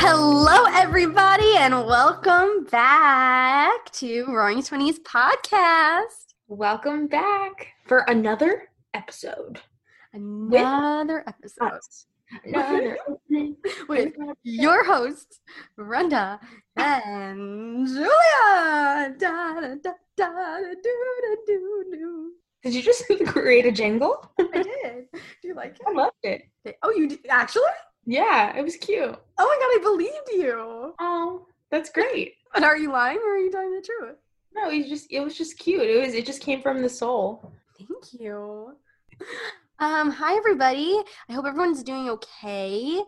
Hello, everybody, and welcome back to Roaring Twenties Podcast. Welcome back for another episode. Another episode Us. Another with your hosts, Brenda and Julia. Da, da, da, da, da, do, da, do, do. Did you just create a jingle? I did. Do you like it? I loved it. it? Oh, you did actually? Yeah, it was cute. Oh my god, I believed you. Oh, that's great. But are you lying or are you telling the truth? No, it was just it was just cute. It was it just came from the soul. Thank you. Um, hi everybody. I hope everyone's doing okay.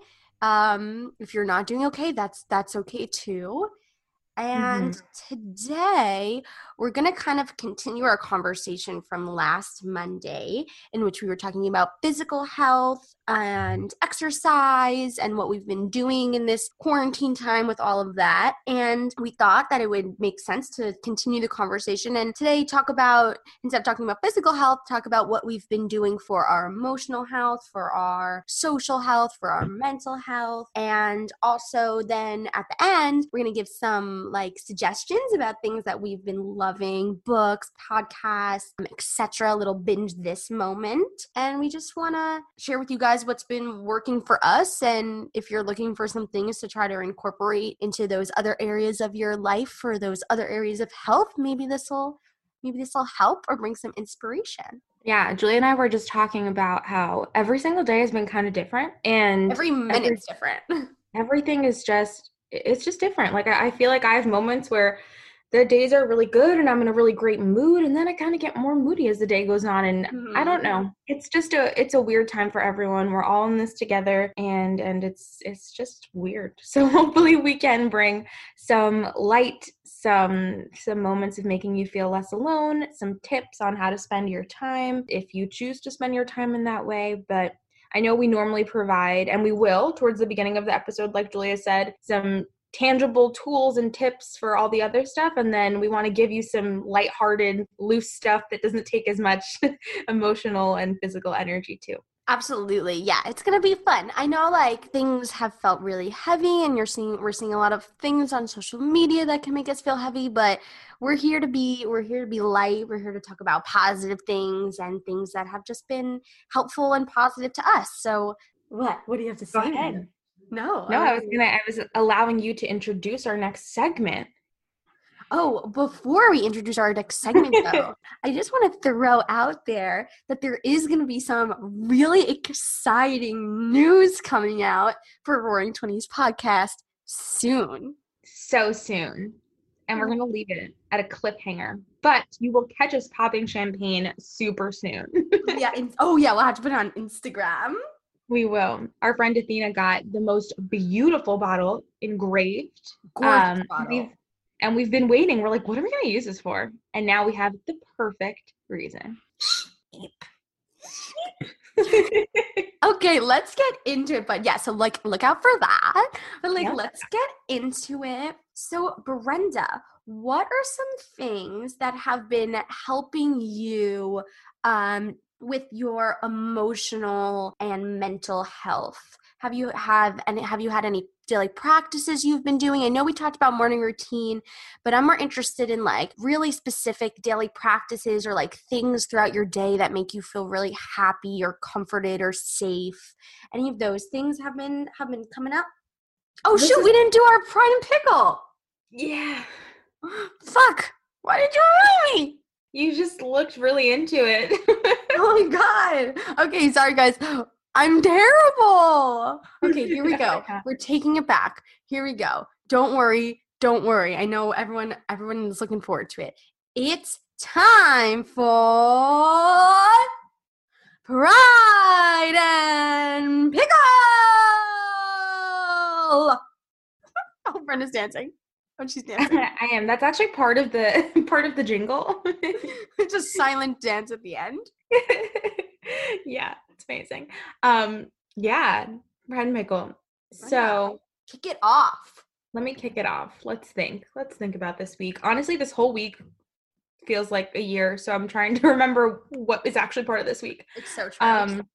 Um, if you're not doing okay, that's that's okay too. And today we're going to kind of continue our conversation from last Monday, in which we were talking about physical health and exercise and what we've been doing in this quarantine time with all of that. And we thought that it would make sense to continue the conversation and today talk about, instead of talking about physical health, talk about what we've been doing for our emotional health, for our social health, for our mental health. And also, then at the end, we're going to give some like suggestions about things that we've been loving books, podcasts, etc. A little binge this moment. And we just want to share with you guys what's been working for us. And if you're looking for some things to try to incorporate into those other areas of your life or those other areas of health, maybe this will. Maybe this will help or bring some inspiration. Yeah, Julia and I were just talking about how every single day has been kind of different and Every minute's different. everything is just it's just different like I, I feel like i have moments where the days are really good and i'm in a really great mood and then i kind of get more moody as the day goes on and i don't mm-hmm. know. It's just a it's a weird time for everyone. We're all in this together and and it's it's just weird. So hopefully we can bring some light some some moments of making you feel less alone some tips on how to spend your time if you choose to spend your time in that way. But I know we normally provide, and we will towards the beginning of the episode, like Julia said, some tangible tools and tips for all the other stuff. And then we want to give you some lighthearted, loose stuff that doesn't take as much emotional and physical energy, too. Absolutely. Yeah, it's going to be fun. I know like things have felt really heavy and you're seeing we're seeing a lot of things on social media that can make us feel heavy, but we're here to be we're here to be light. We're here to talk about positive things and things that have just been helpful and positive to us. So, what? What do you have to Go say? No. No, I was gonna, I was allowing you to introduce our next segment. Oh, before we introduce our next segment, though, I just want to throw out there that there is going to be some really exciting news coming out for Roaring Twenties podcast soon. So soon. And we're mm. gonna leave it at a cliffhanger. But you will catch us popping champagne super soon. yeah. And, oh, yeah. We'll have to put it on Instagram. We will. Our friend Athena got the most beautiful bottle engraved. Gorgeous Um, bottle. We've, and we've been waiting. We're like, what are we going to use this for? And now we have the perfect reason. Okay, let's get into it. But yeah, so like look out for that. But like Yeah. let's get into it. So Brenda, what are some things that have been helping you um with your emotional and mental health? Have you have and have you had any daily practices you've been doing? I know we talked about morning routine, but I'm more interested in like really specific daily practices or like things throughout your day that make you feel really happy or comforted or safe. Any of those things have been have been coming up? Oh This shoot, is- we didn't do our pride and pickle. Yeah. Fuck. Why did you remind me? You just looked really into it. Oh my god. Okay, sorry guys. I'm terrible. Okay, here we go. We're taking it back. Here we go. Don't worry. Don't worry. I know everyone everyone is looking forward to it. It's time for Pride and Pickle. Oh, Brenda's dancing. When she's dancing. I am. That's actually part of the part of the jingle. Just silent dance at the end. yeah, it's amazing. Um, yeah, Brad Michael. So kick it off. Let me kick it off. Let's think. Let's think about this week. Honestly, this whole week feels like a year, so I'm trying to remember what is actually part of this week. It's so true. Um,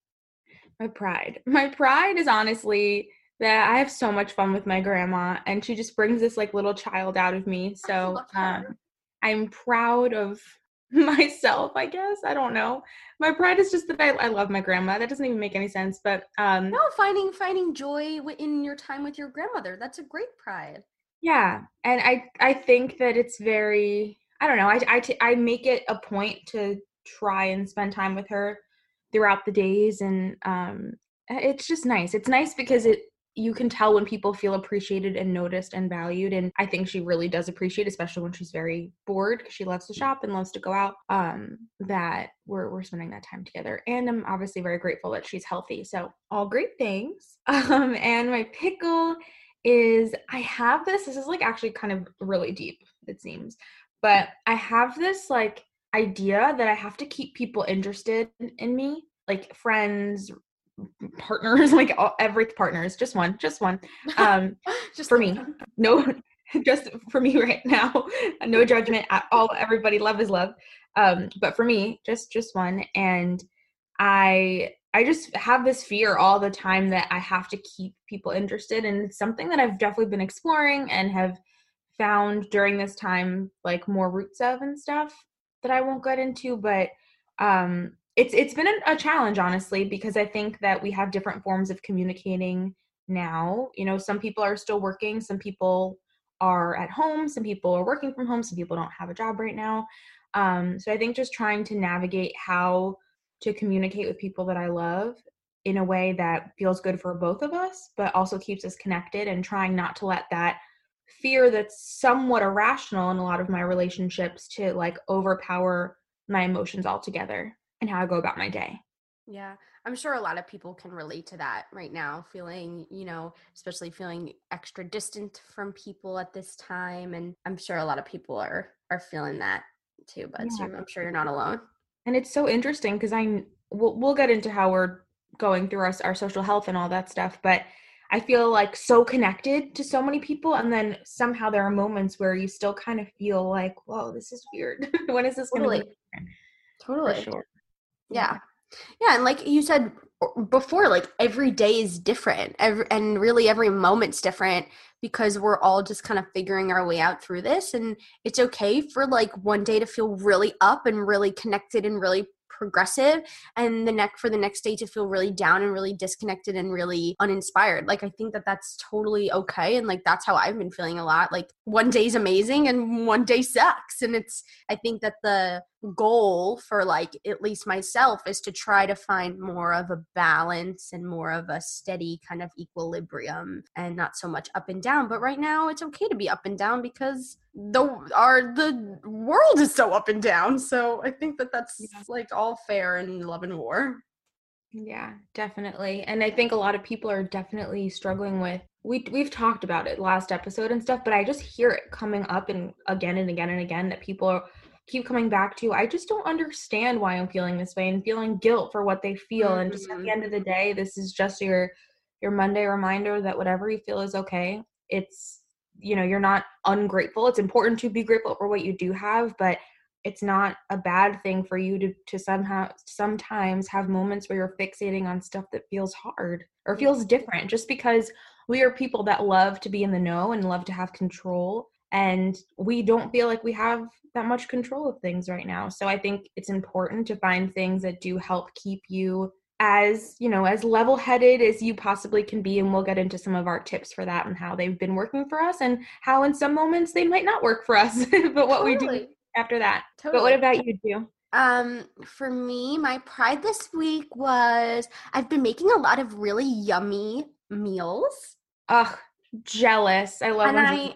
my pride. My pride is honestly that I have so much fun with my grandma, and she just brings this like little child out of me. So um, I'm proud of myself, I guess. I don't know. My pride is just that I, I love my grandma. That doesn't even make any sense, but um No, finding finding joy in your time with your grandmother. That's a great pride. Yeah. And I I think that it's very I don't know. I I, t- I make it a point to try and spend time with her throughout the days and um it's just nice. It's nice because it you can tell when people feel appreciated and noticed and valued and i think she really does appreciate especially when she's very bored because she loves to shop and loves to go out um that we're, we're spending that time together and i'm obviously very grateful that she's healthy so all great things. Um and my pickle is i have this this is like actually kind of really deep it seems but i have this like idea that i have to keep people interested in me like friends partners like all, every partners just one just one. Um just for me no just for me right now no judgment at all. Everybody love is love. Um but for me just just one. And i i just have this fear all the time that i have to keep people interested. And it's something that i've definitely been exploring and have found during this time like more roots of and stuff that i won't get into. But um it's it's been a, challenge honestly because i think that we have different forms of communicating now. You know some people are still working some people are at home some people are working from home some people don't have a job right now. Um, so i think just trying to navigate how to communicate with people that i love in a way that feels good for both of us but also keeps us connected and trying not to let that fear that's somewhat irrational in a lot of my relationships to like overpower my emotions altogether and how I go about my day. Yeah, I'm sure a lot of people can relate to that right now, feeling, you know, especially feeling extra distant from people at this time. And I'm sure a lot of people are are feeling that too, but yeah. I'm sure you're not alone. And it's so interesting because I we'll, we'll get into how we're going through our, our social health and all that stuff, but I feel like so connected to so many people, and then somehow there are moments where you still kind of feel like, "Whoa, this is weird. when is this totally. going to be?" Totally. Sure. Yeah. Yeah. And like you said before, like every day is different. Every, and really every moment's different because we're all just kind of figuring our way out through this. And it's okay for like one day to feel really up and really connected and really progressive and the neck for the next day to feel really down and really disconnected and really uninspired like i think that that's totally okay and like that's how i've been feeling a lot like one day's amazing and one day sucks and it's i think that the goal for like at least myself is to try to find more of a balance and more of a steady kind of equilibrium and not so much up and down. But right now it's okay to be up and down because the our the world is so up and down. So i think that that's yeah. like all fair in love and war. Yeah definitely. And i think a lot of people are definitely struggling with we we've talked about it last episode and stuff but i just hear it coming up and again and again and again that people are keep coming back to i just don't understand why i'm feeling this way and feeling guilt for what they feel. Mm-hmm. and just at the end of the day this is just your your monday reminder that whatever you feel is okay. It's you know you're not ungrateful. It's important to be grateful for what you do have but it's not a bad thing for you to to somehow sometimes have moments where you're fixating on stuff that feels hard or feels different. Just because we are people that love to be in the know and love to have control and we don't feel like we have that much control of things right now. So I think it's important to find things that do help keep you as, you know, as level-headed as you possibly can be and we'll get into some of our tips for that and how they've been working for us and how in some moments they might not work for us, but what totally. we do after that. Totally. But what about you, do? Um, for me, my pride this week was I've been making a lot of really yummy meals. Ugh, jealous. I love and I,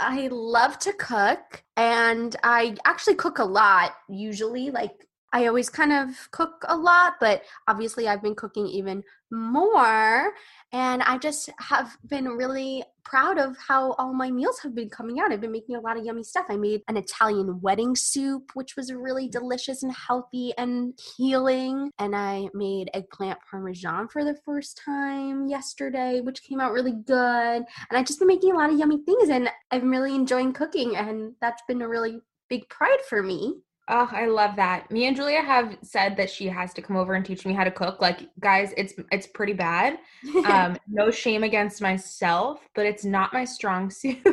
I love to cook and I actually cook a lot usually like I always kind of cook a lot, but obviously I've been cooking even more. And I just have been really proud of how all my meals have been coming out. I've been making a lot of yummy stuff. I made an Italian wedding soup, which was really delicious and healthy and healing. And I made eggplant parmesan for the first time yesterday, which came out really good. And I've just been making a lot of yummy things and I'm really enjoying cooking. And that's been a really big pride for me. Oh, I love that. Me and Julia have said that she has to come over and teach me how to cook. Like, guys, it's it's pretty bad. Um, no shame against myself, but it's not my strong suit.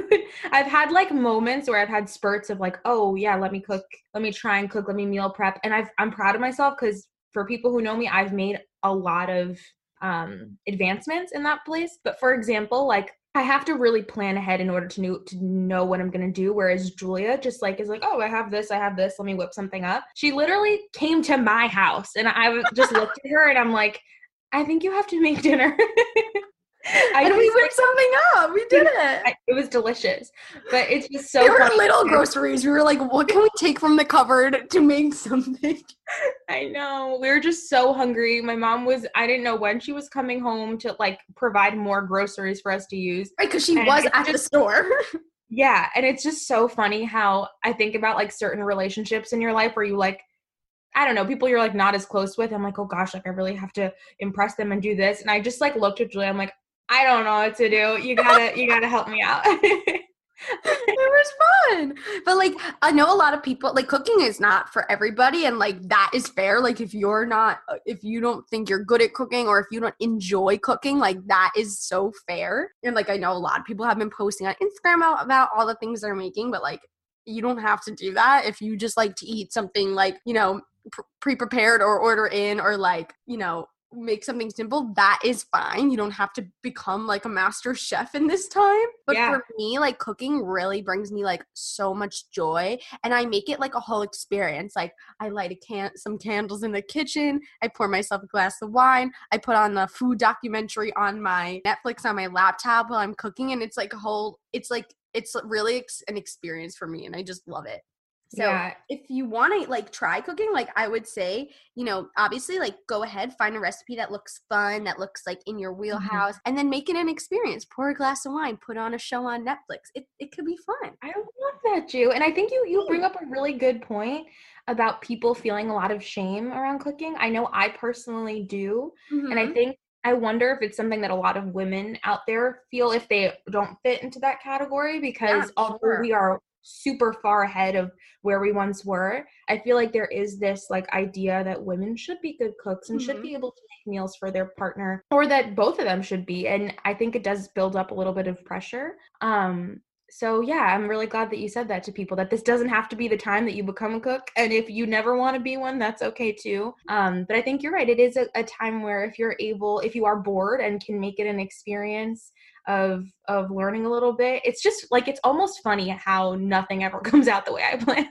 I've had like moments where I've had spurts of like, oh yeah, let me cook, let me try and cook, let me meal prep, and I've I'm proud of myself because for people who know me, I've made a lot of um advancements in that place. But for example, like I have to really plan ahead in order to know to know what I'm gonna do. Whereas Julia just like is like, oh, I have this, I have this, let me whip something up. She literally came to my house and I just looked at her and I'm like, I think you have to make dinner. I and we whipped something up. We did it. I, it was delicious, but it's just so. There were little groceries. We were like, "What can we take from the cupboard to make something?" I know. We were just so hungry. My mom was. I didn't know when she was coming home to like provide more groceries for us to use. Right, because she and was at just, the store. yeah, and it's just so funny how I think about like certain relationships in your life where you like I don't know, people you're like not as close with. I'm like, oh gosh, like I really have to impress them and do this. And I just like looked at Julia. I'm like, I don't know what to do. You gotta you gotta help me out. it was fun. But like I know a lot of people like cooking is not for everybody and like that is fair. Like if you're not uh, if you don't think you're good at cooking or if you don't enjoy cooking, like that is so fair. And like I know a lot of people have been posting on Instagram about, all the things they're making, but like you don't have to do that if you just like to eat something like, you know, pre-prepared or order in or like, you know, make something simple, that is fine. You don't have to become like a master chef in this time. But yeah. for me, like cooking really brings me like so much joy and I make it like a whole experience. Like I light a can some candles in the kitchen, I pour myself a glass of wine, I put on the food documentary on my Netflix on my laptop while I'm cooking and it's like a whole it's like it's really ex- an experience for me and I just love it. So yeah. if you want to like try cooking, like I would say, you know, obviously like go ahead, find a recipe that looks fun, that looks like in your mm-hmm. wheelhouse, mm-hmm. and then make it an experience. Pour a glass of wine, put on a show on Netflix. It it could be fun. I love that, Ju. And I think you you bring up a really good point about people feeling a lot of shame around cooking. I know I personally do. Mm-hmm. And I mm-hmm. think I wonder if it's something that a lot of women out there feel if they don't fit into that category because yeah, although sure. we are super far ahead of where we once were i feel like there is this like idea that women should be good cooks and mm-hmm. should be able to make meals for their partner or that both of them should be and i think it does build up a little bit of pressure um so yeah i'm really glad that you said that to people that this doesn't have to be the time that you become a cook and if you never want to be one that's okay too um, but i think you're right it is a, a time where if you're able if you are bored and can make it an experience of of learning a little bit. It's just like it's almost funny how nothing ever comes out the way I plan.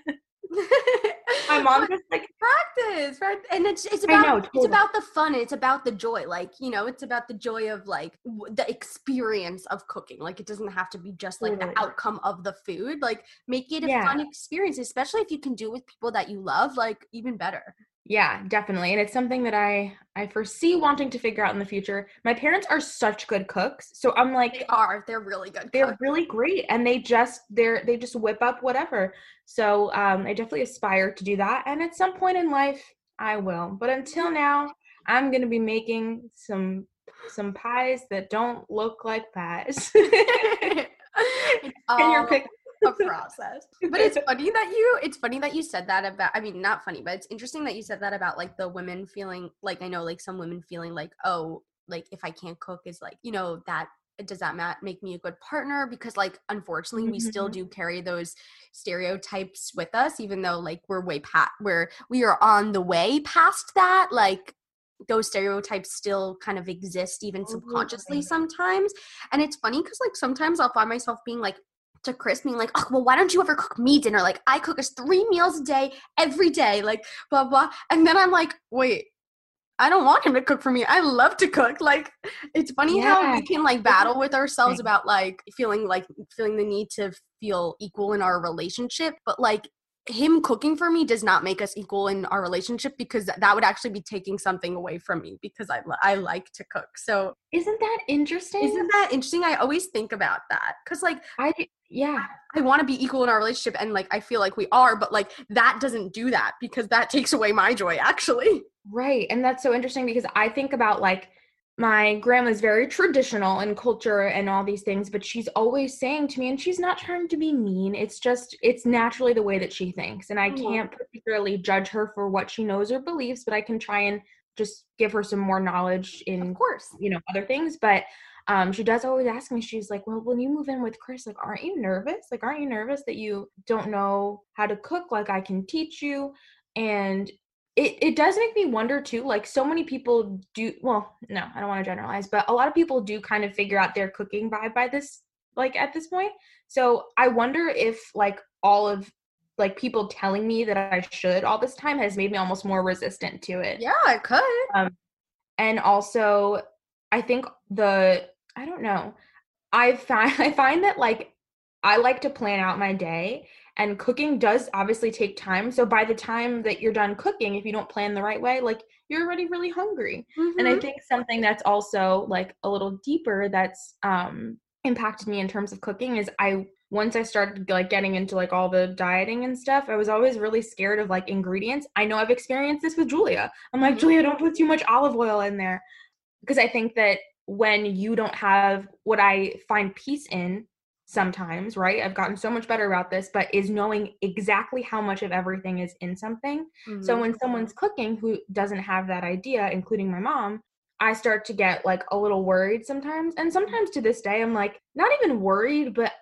My mom just like practice, right? And it's it's about know, totally. it's about the fun. It's about the joy. Like you know, it's about the joy of like w- the experience of cooking. Like it doesn't have to be just like totally. the outcome of the food. Like make it a yeah. fun experience, especially if you can do it with people that you love. Like even better. Yeah, definitely. And it's something that I I foresee wanting to figure out in the future. My parents are such good cooks. So I'm like They are. They're really good. They're cooks. really great and they just they're they just whip up whatever. So um I definitely aspire to do that and at some point in life I will. But until now, I'm going to be making some some pies that don't look like pies. and you're picking a process. But it's funny that you it's funny that you said that about I mean not funny, but it's interesting that you said that about like the women feeling like I know like some women feeling like, oh, like if I can't cook is like, you know, that does that make me a good partner because like unfortunately mm-hmm. we still mm-hmm. do carry those stereotypes with us even though like we're way past where we are on the way past that like those stereotypes still kind of exist even subconsciously sometimes and it's funny because like sometimes i'll find myself being like to Chris being like, oh, well, why don't you ever cook me dinner? Like, I cook us three meals a day, every day, like, blah, blah. And then I'm like, wait, I don't want him to cook for me. I love to cook. Like, it's funny yeah. how we can like battle with ourselves about like feeling like feeling the need to feel equal in our relationship. But like, him cooking for me does not make us equal in our relationship because that would actually be taking something away from me because I I like to cook. So isn't that interesting? Isn't that interesting? I always think about that because like I yeah I, want to be equal in our relationship and like I feel like we are, but like that doesn't do that because that takes away my joy actually. Right, and that's so interesting because I think about like my grandma's very traditional in culture and all these things but she's always saying to me and she's not trying to be mean it's just it's naturally the way that she thinks and i mm-hmm. can't particularly judge her for what she knows or believes but i can try and just give her some more knowledge in of course you know other things but um, she does always ask me she's like well when you move in with chris like aren't you nervous? Like aren't you nervous that you don't know how to cook like i can teach you? And it, it does make me wonder too like so many people do well no i don't want to generalize but a lot of people do kind of figure out their cooking vibe by this like at this point. So i wonder if like all of like people telling me that i should all this time has made me almost more resistant to it. Yeah it could. Um, and also i think the i don't know i find i find that like i like to plan out my day and cooking does obviously take time so by the time that you're done cooking if you don't plan the right way like you're already really hungry mm-hmm. and i mm-hmm. think something that's also like a little deeper that's um impacted me in terms of cooking is i once i started like getting into like all the dieting and stuff i was always really scared of like ingredients i know i've experienced this with julia i'm like mm-hmm. julia don't put too much olive oil in there because i think that when you don't have what i find peace in sometimes, right? I've gotten so much better about this, but is knowing exactly how much of everything is in something. Mm-hmm. So when someone's cooking who doesn't have that idea, including my mom, I start to get like a little worried sometimes. And sometimes to this day, I'm like, not even worried, but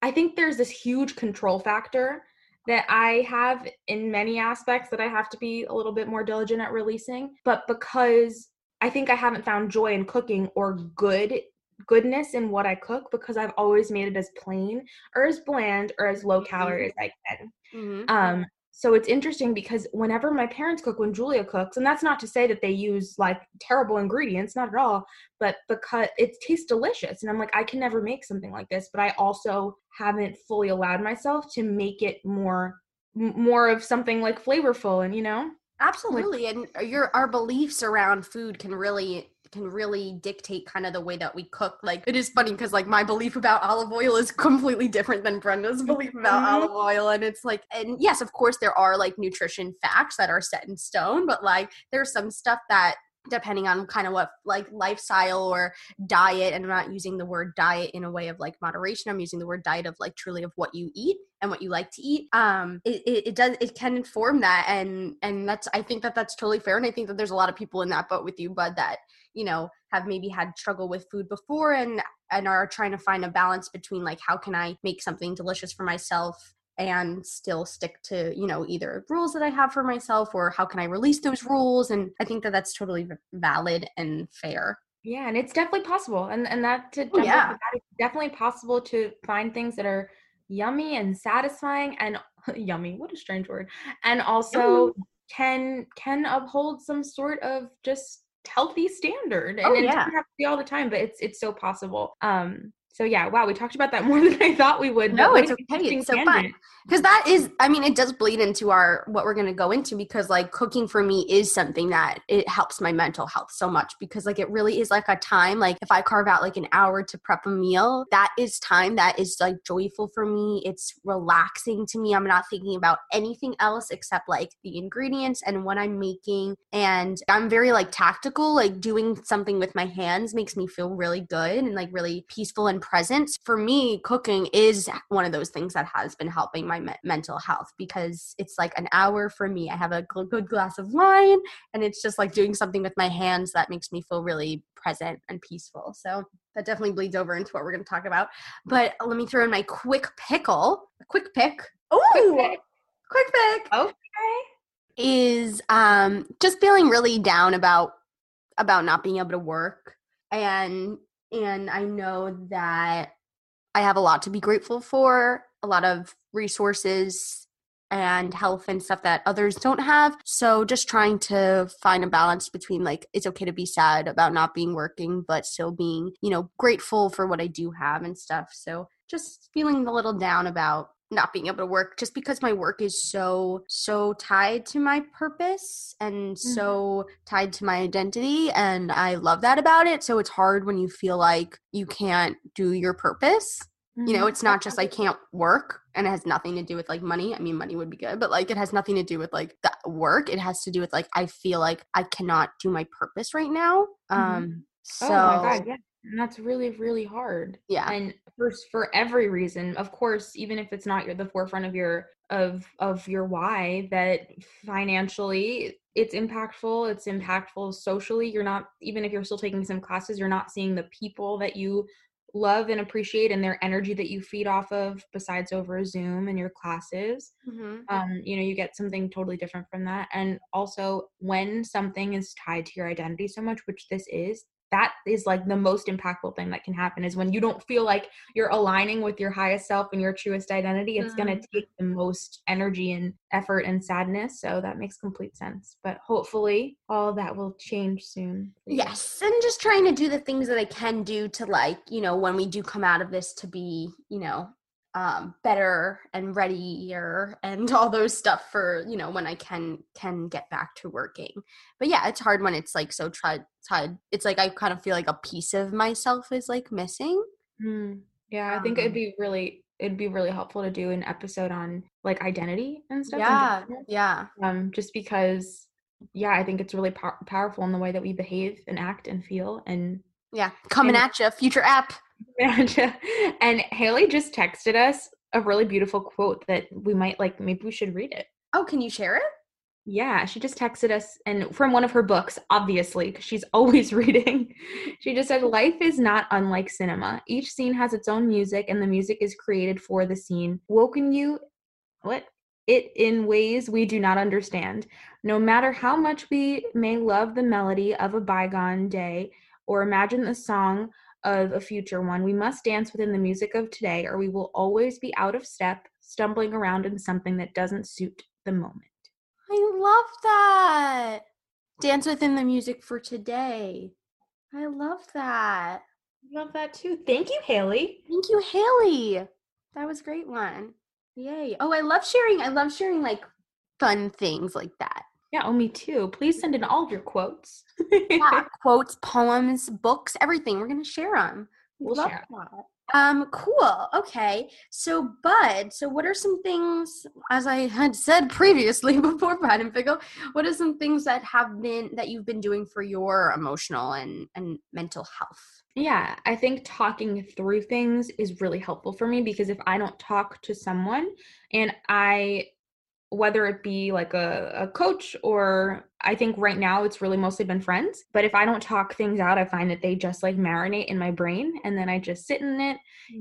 I think there's this huge control factor that I have in many aspects that I have to be a little bit more diligent at releasing. But because I think I haven't found joy in cooking or good goodness in what I cook because I've always made it as plain or as bland or as low calorie mm-hmm. as I can. Mm-hmm. Um, so it's interesting because whenever my parents cook, when Julia cooks, and that's not to say that they use like terrible ingredients, not at all, but because it tastes delicious. And I'm like, I can never make something like this, but I also haven't fully allowed myself to make it more more of something like flavorful and you know absolutely and your our beliefs around food can really can really dictate kind of the way that we cook. Like it is funny because like my belief about olive oil is completely different than Brenda's belief about mm-hmm. olive oil. And it's like, and yes, of course there are like nutrition facts that are set in stone, but like there's some stuff that depending on kind of what like lifestyle or diet and i'm not using the word diet in a way of like moderation i'm using the word diet of like truly of what you eat and what you like to eat um it, it, it, does it can inform that and and that's i think that that's totally fair and i think that there's a lot of people in that boat with you bud that you know have maybe had struggle with food before and and are trying to find a balance between like how can i make something delicious for myself and still stick to you know either rules that i have for myself or how can i release those rules and i think that that's totally valid and fair. Yeah and it's definitely possible and and that to oh, yeah. that is definitely possible to find things that are yummy and satisfying and yummy what a strange word and also can can uphold some sort of just healthy standard and oh, it yeah. doesn't have to be all the time but it's it's so possible um so yeah, wow, we talked about that more than I thought we would. No, it's okay. It's so fun because that is, I mean, it does bleed into our what we're going to go into because like cooking for me is something that it helps my mental health so much because like it really is like a time. Like if I carve out like an hour to prep a meal, that is time that is like joyful for me. It's relaxing to me. I'm not thinking about anything else except like the ingredients and what I'm making, and I'm very like tactical. Like doing something with my hands makes me feel really good and like really peaceful and presence for me cooking is one of those things that has been helping my me- mental health because it's like an hour for me. I have a good glass of wine and it's just like doing something with my hands that makes me feel really present and peaceful. So that definitely bleeds over into what we're going to talk about. But let me throw in my quick pickle a quick pick oh quick pick. quick pick okay. is um just feeling really down about about not being able to work. And and I know that I have a lot to be grateful for, a lot of resources and health and stuff that others don't have. So just trying to find a balance between like it's okay to be sad about not being working but still being, you know, grateful for what I do have and stuff. So just feeling a little down about not being able to work just because my work is so so tied to my purpose and Mm-hmm. so tied to my identity and I love that about it so it's hard when you feel like you can't do your purpose you know Mhm. it's not just i can't work and it has nothing to do with like money i mean money would be good but like it has nothing to do with like the work it has to do with like i feel like i cannot do my purpose right now Mhm. um so oh my god, yeah. And that's really, really hard. yeah and for for every reason of course even if it's not your the forefront of your of of your why that financially it's impactful it's impactful socially you're not even if you're still taking some classes you're not seeing the people that you love and appreciate and their energy that you feed off of besides over zoom and your classes Mhm. um, you know, you get something totally different from that. And also, when something is tied to your identity so much, which this is, that is like the most impactful thing that can happen is when you don't feel like you're aligning with your highest self and your truest identity. It's going to mm-hmm. take the most energy and effort and sadness. So that makes complete sense. But hopefully, all that will change soon. yes and just trying to do the things that i can do to like you know when we do come out of this to be you know um better and readier and all those stuff for you know when i can can get back to working. But yeah it's hard when it's like so tried tied it's like i kind of feel like a piece of myself is like missing. Mm, yeah, I think it'd Um, be really it'd be really helpful to do an episode on like identity and stuff. yeah yeah. Um, just because yeah i think it's really pow- powerful in the way that we behave and act and feel and yeah coming And- at you future app and haley just texted us a really beautiful quote that we might like maybe we should read it. Oh can you share it? Yeah she just texted us and from one of her books obviously because she's always reading. She just said life is not unlike cinema. Each scene has its own music and the music is created for the scene. Woken you what? It in ways we do not understand. No matter how much we may love the melody of a bygone day or imagine the song of a future one we must dance within the music of today or we will always be out of step stumbling around in something that doesn't suit the moment i love that dance within the music for today i love that I Love that too. Thank you, Haley. Thank you, Haley. That was a great one. Yay. Oh, I love sharing. I love sharing like fun things like that. Yeah, oh, me too. Please send in all of your quotes. Yeah, quotes, poems, books, everything. We're gonna share them. We'll love share. that. Um, cool. Okay. So, Bud, so what are some things, as I had said previously before Bud and Pickle, what are some things that have been that you've been doing for your emotional and and mental health? Yeah, I think talking through things is really helpful for me because if I don't talk to someone and I whether it be like a, a coach or I think right now it's really mostly been friends. But if I don't talk things out, I find that they just like marinate in my brain and then I just sit in it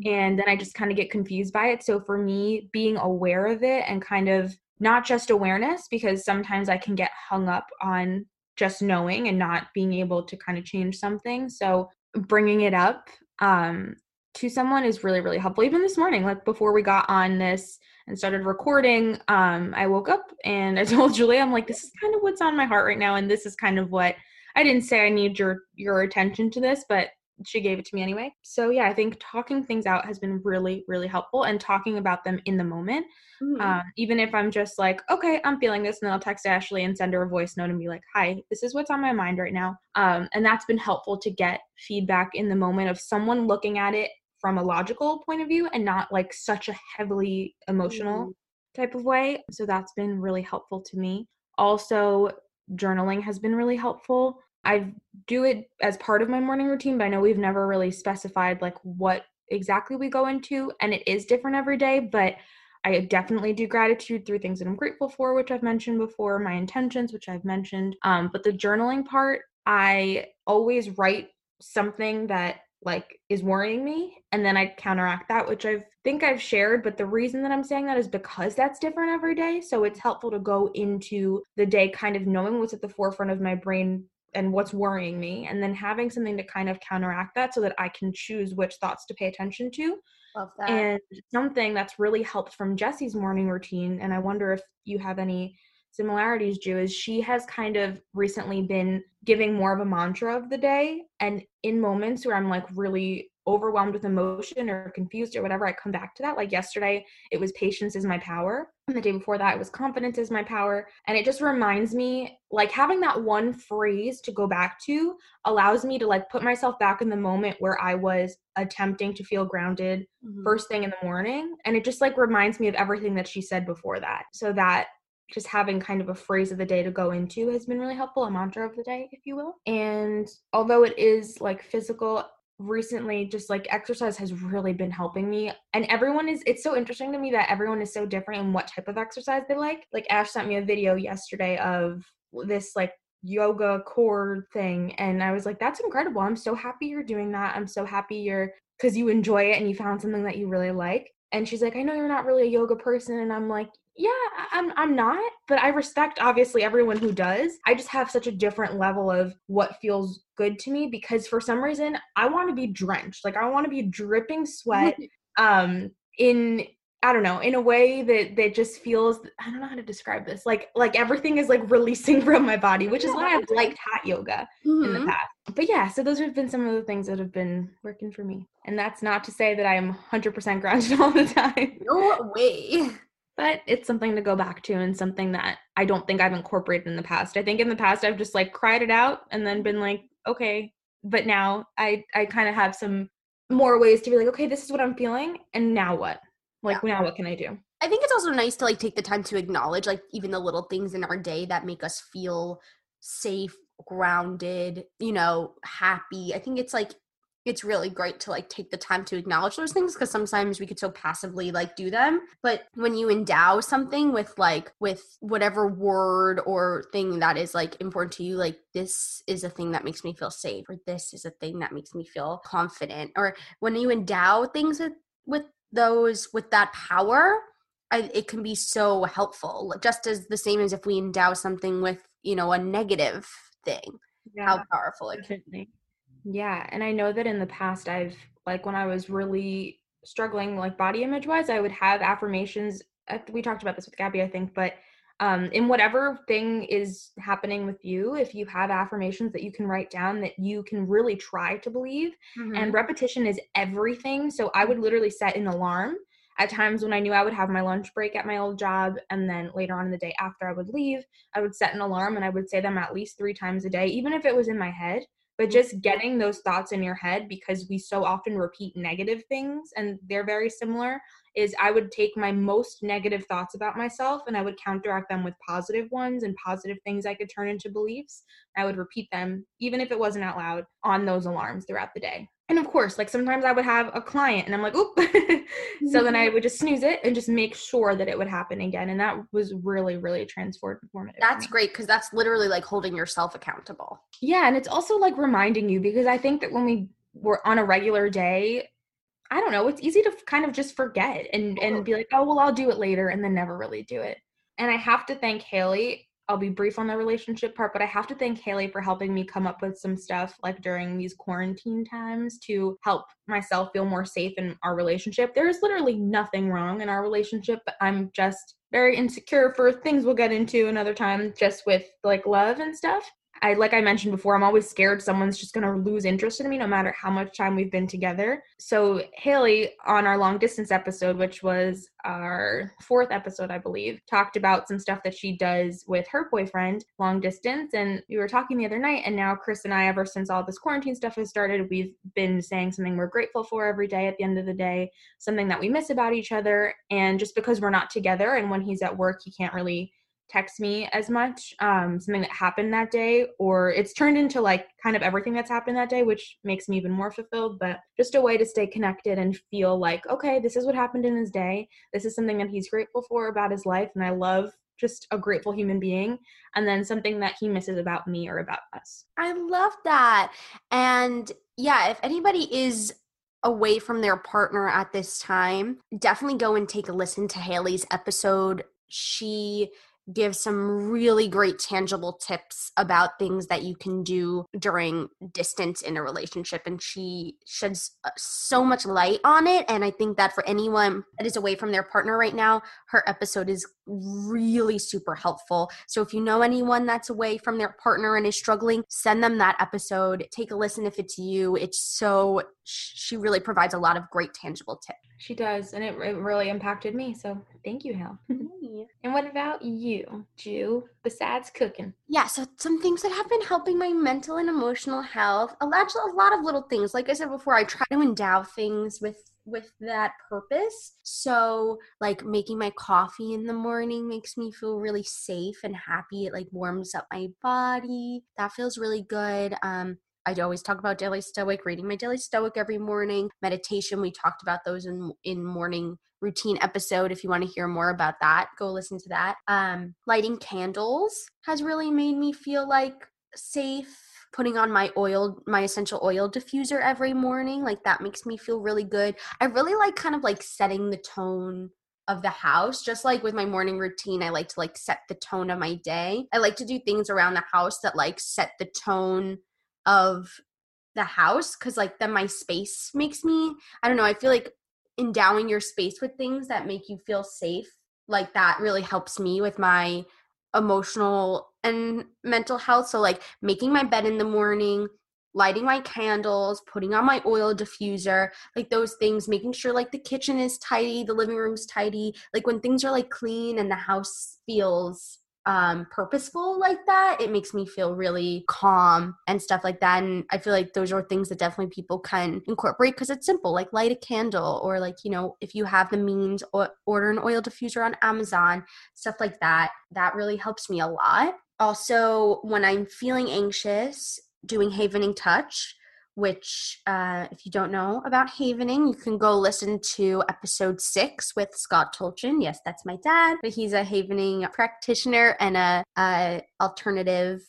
and then I just kind of get confused by it. So for me, being aware of it and kind of not just awareness, because sometimes I can get hung up on just knowing and not being able to kind of change something. So bringing it up um, to someone is really, really helpful. Even this morning, like before we got on this and started recording, um, I woke up and I told Julia, I'm like, this is kind of what's on my heart right now, and this is kind of what I didn't say I need your your attention to this, but she gave it to me anyway. So yeah, I think talking things out has been really, really helpful and talking about them in the moment. Mhm. Um, even if I'm just like, okay, I'm feeling this, and then I'll text Ashley and send her a voice note and be like, hi, this is what's on my mind right now. Um, and that's been helpful to get feedback in the moment of someone looking at it from a logical point of view and not like such a heavily emotional type of way. So that's been really helpful to me. Also, journaling has been really helpful. I do it as part of my morning routine, but I know we've never really specified like what exactly we go into, and it is different every day. But I definitely do gratitude through things that I'm grateful for, which I've mentioned before, my intentions, which I've mentioned. Um, but the journaling part, I always write something that like is worrying me and then I counteract that which I think I've shared but the reason that I'm saying that is because that's different every day so it's helpful to go into the day kind of knowing what's at the forefront of my brain and what's worrying me and then having something to kind of counteract that so that I can choose which thoughts to pay attention to Love that. and something that's really helped from Jesse's morning routine, and I wonder if you have any similarities, Jew, is she has kind of recently been giving more of a mantra of the day. And in moments where I'm like really overwhelmed with emotion or confused or whatever, I come back to that. Like yesterday, it was patience is my power. And the day before that, it was confidence is my power. And it just reminds me, like having that one phrase to go back to allows me to like put myself back in the moment where I was attempting to feel grounded mm-hmm. first thing in the morning. And it just like reminds me of everything that she said before that. So that just having kind of a phrase of the day to go into has been really helpful, a mantra of the day, if you will. And although it is like physical, recently just like exercise has really been helping me. And everyone is it's so interesting to me that everyone is so different in what type of exercise they like. Like ash sent me a video yesterday of this like yoga core thing and i was like that's incredible. I'm so happy you're doing that. I'm so happy you're because you enjoy it and you found something that you really like. And she's like i know you're not really a yoga person. And i'm like yeah i'm i'm not but i respect obviously everyone who does i just have such a different level of what feels good to me because for some reason i want to be drenched like i want to be dripping sweat um in I don't know, in a way that that just feels I don't know how to describe this. Like like everything is like releasing from my body, which is why I've liked hot yoga mm-hmm. in the mm-hmm. past. But yeah, so those have been some of the things that have been working for me. And that's not to say that I'm 100% grounded all the time. No way but it's something to go back to and something that I don't think I've incorporated in the past. I think in the past I've just like cried it out and then been like, okay, but now I I kind of have some more ways to be like, okay, this is what I'm feeling and now what? Like yeah. now what can I do? I think it's also nice to like take the time to acknowledge like even the little things in our day that make us feel safe, grounded, you know, happy. I think it's like it's really great to like take the time to acknowledge those things because sometimes we could so passively like do them. But when you endow something with like with whatever word or thing that is like important to you like this is a thing that makes me feel safe or this is a thing that makes me feel confident or when you endow things with with those with that power I, it can be so helpful just as the same as if we endow something with you know a negative thing. Yeah, how powerful it can be yeah, and I know that in the past I've like when I was really struggling like body image wise, I would have affirmations. We talked about this with Gabby, I think, but um, in whatever thing is happening with you, if you have affirmations that you can write down that you can really try to believe, mm-hmm. and repetition is everything. So I would literally set an alarm at times when I knew I would have my lunch break at my old job, and then later on in the day after I would leave, I would set an alarm and I would say them at least three times a day, even if it was in my head but just getting those thoughts in your head because we so often repeat negative things and they're very similar is I would take my most negative thoughts about myself and I would counteract them with positive ones and positive things I could turn into beliefs. I would repeat them, even if it wasn't out loud, on those alarms throughout the day and of course like sometimes i would have a client and i'm like oop. So then i mm-hmm. would just snooze it and just make sure that it would happen again and that was really really transformative that's great because that's literally like holding yourself accountable. Yeah and it's also like reminding you because i think that when we were on a regular day i don't know it's easy to kind of just forget and and be like oh well i'll do it later and then never really do it. And i have to thank haley I'll be brief on the relationship part, but I have to thank Haley for helping me come up with some stuff like during these quarantine times to help myself feel more safe in our relationship. There is literally nothing wrong in our relationship, but I'm just very insecure for things we'll get into another time just with like love and stuff. I like I mentioned before, I'm always scared someone's just gonna lose interest in me no matter how much time we've been together. So Haley on our long distance episode, which was our fourth episode, I believe, talked about some stuff that she does with her boyfriend long distance. And we were talking the other night, and now Chris and I, ever since all this quarantine stuff has started, we've been saying something we're grateful for every day at the end of the day, something that we miss about each other. And just because we're not together and when he's at work, he can't really text me as much um, something that happened that day or it's turned into like kind of everything that's happened that day which makes me even more fulfilled but just a way to stay connected and feel like okay this is what happened in his day. This is something that he's grateful for about his life and i love just a grateful human being and then something that he misses about me or about us. I love that and yeah if anybody is away from their partner at this time definitely go and take a listen to haley's episode. She give some really great tangible tips about things that you can do during distance in a relationship and she sheds uh, so much light on it and i think that for anyone that is away from their partner right now her episode is really super helpful. So if you know anyone that's away from their partner and is struggling send them that episode. Take a listen if it's you. It's so she really provides a lot of great tangible tips. She does, and it, it really impacted me. So thank you, Hal. and what about you, Jew, besides cooking? Yeah, so some things that have been helping my mental and emotional health. A lot, a lot of little things. Like I said before, I try to endow things with with that purpose. So, like making my coffee in the morning makes me feel really safe and happy. It like warms up my body. That feels really good. Um, I always talk about daily stoic, reading my daily stoic every morning. Meditation, we talked about those in in morning routine episode. If you want to hear more about that, go listen to that. Um, lighting candles has really made me feel like safe. Putting on my oil, my essential oil diffuser every morning, like that makes me feel really good. I really like kind of like setting the tone of the house just like with my morning routine i like to like set the tone of my day i like to do things around the house that like set the tone of the house because like then my space makes me i don't know i feel like endowing your space with things that make you feel safe like that really helps me with my emotional and mental health. So like making my bed in the morning lighting my candles putting on my oil diffuser like those things making sure like the kitchen is tidy the living room's tidy like when things are like clean and the house feels um purposeful like that it makes me feel really calm and stuff like that. And i feel like those are things that definitely people can incorporate because it's simple like light a candle or like you know if you have the means or order an oil diffuser on amazon stuff like that. That really helps me a lot. Also when i'm feeling anxious doing havening touch which uh, if you don't know about havening you can go listen to episode six with scott tolchin. Yes that's my dad but he's a havening practitioner and a, a alternative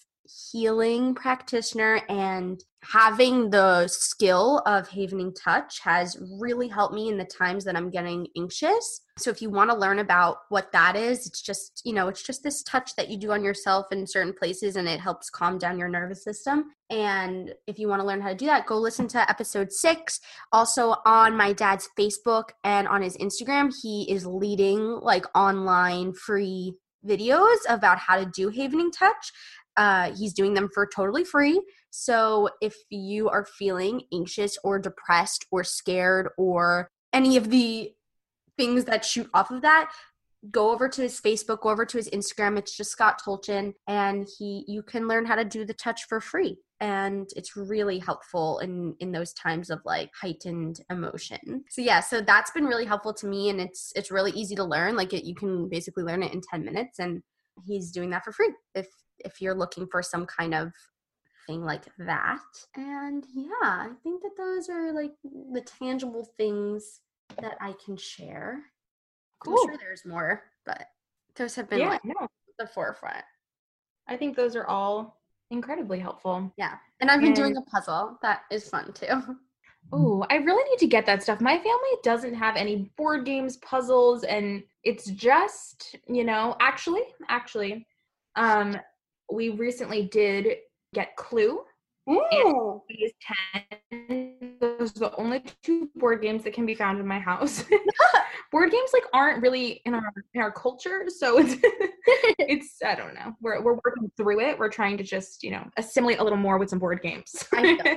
healing practitioner and having the skill of havening touch has really helped me in the times that I'm getting anxious. So if you want to learn about what that is, it's just, you know, it's just this touch that you do on yourself in certain places and it helps calm down your nervous system. And if you want to learn how to do that, go listen to episode 6. Also on my dad's Facebook and on his Instagram, he is leading like online free videos about how to do havening touch. Uh, he's doing them for totally free. So if you are feeling anxious or depressed or scared or any of the things that shoot off of that, go over to his Facebook, go over to his Instagram. It's just Scott Tolchin, and he you can learn how to do the touch for free. And it's really helpful in in those times of like heightened emotion. So yeah, so that's been really helpful to me, and it's it's really easy to learn. Like it, you can basically learn it in ten minutes, and he's doing that for free if if you're looking for some kind of thing like that. And yeah, I think that those are like the tangible things that I can share. Cool. I'm sure there's more, but those have been yeah, like no. the forefront. I think those are all incredibly helpful. Yeah. And I've been and... doing a puzzle. That is fun too. Oh, I really need to get that stuff. My family doesn't have any board games, puzzles, and it's just, you know, actually, actually, um, we recently did get Clue. Ooh. And 10. Those are the only two board games that can be found in my house. board games like aren't really in our in our culture, so it's it's I don't know. We're we're working through it. We're trying to just you know assimilate a little more with some board games. yeah,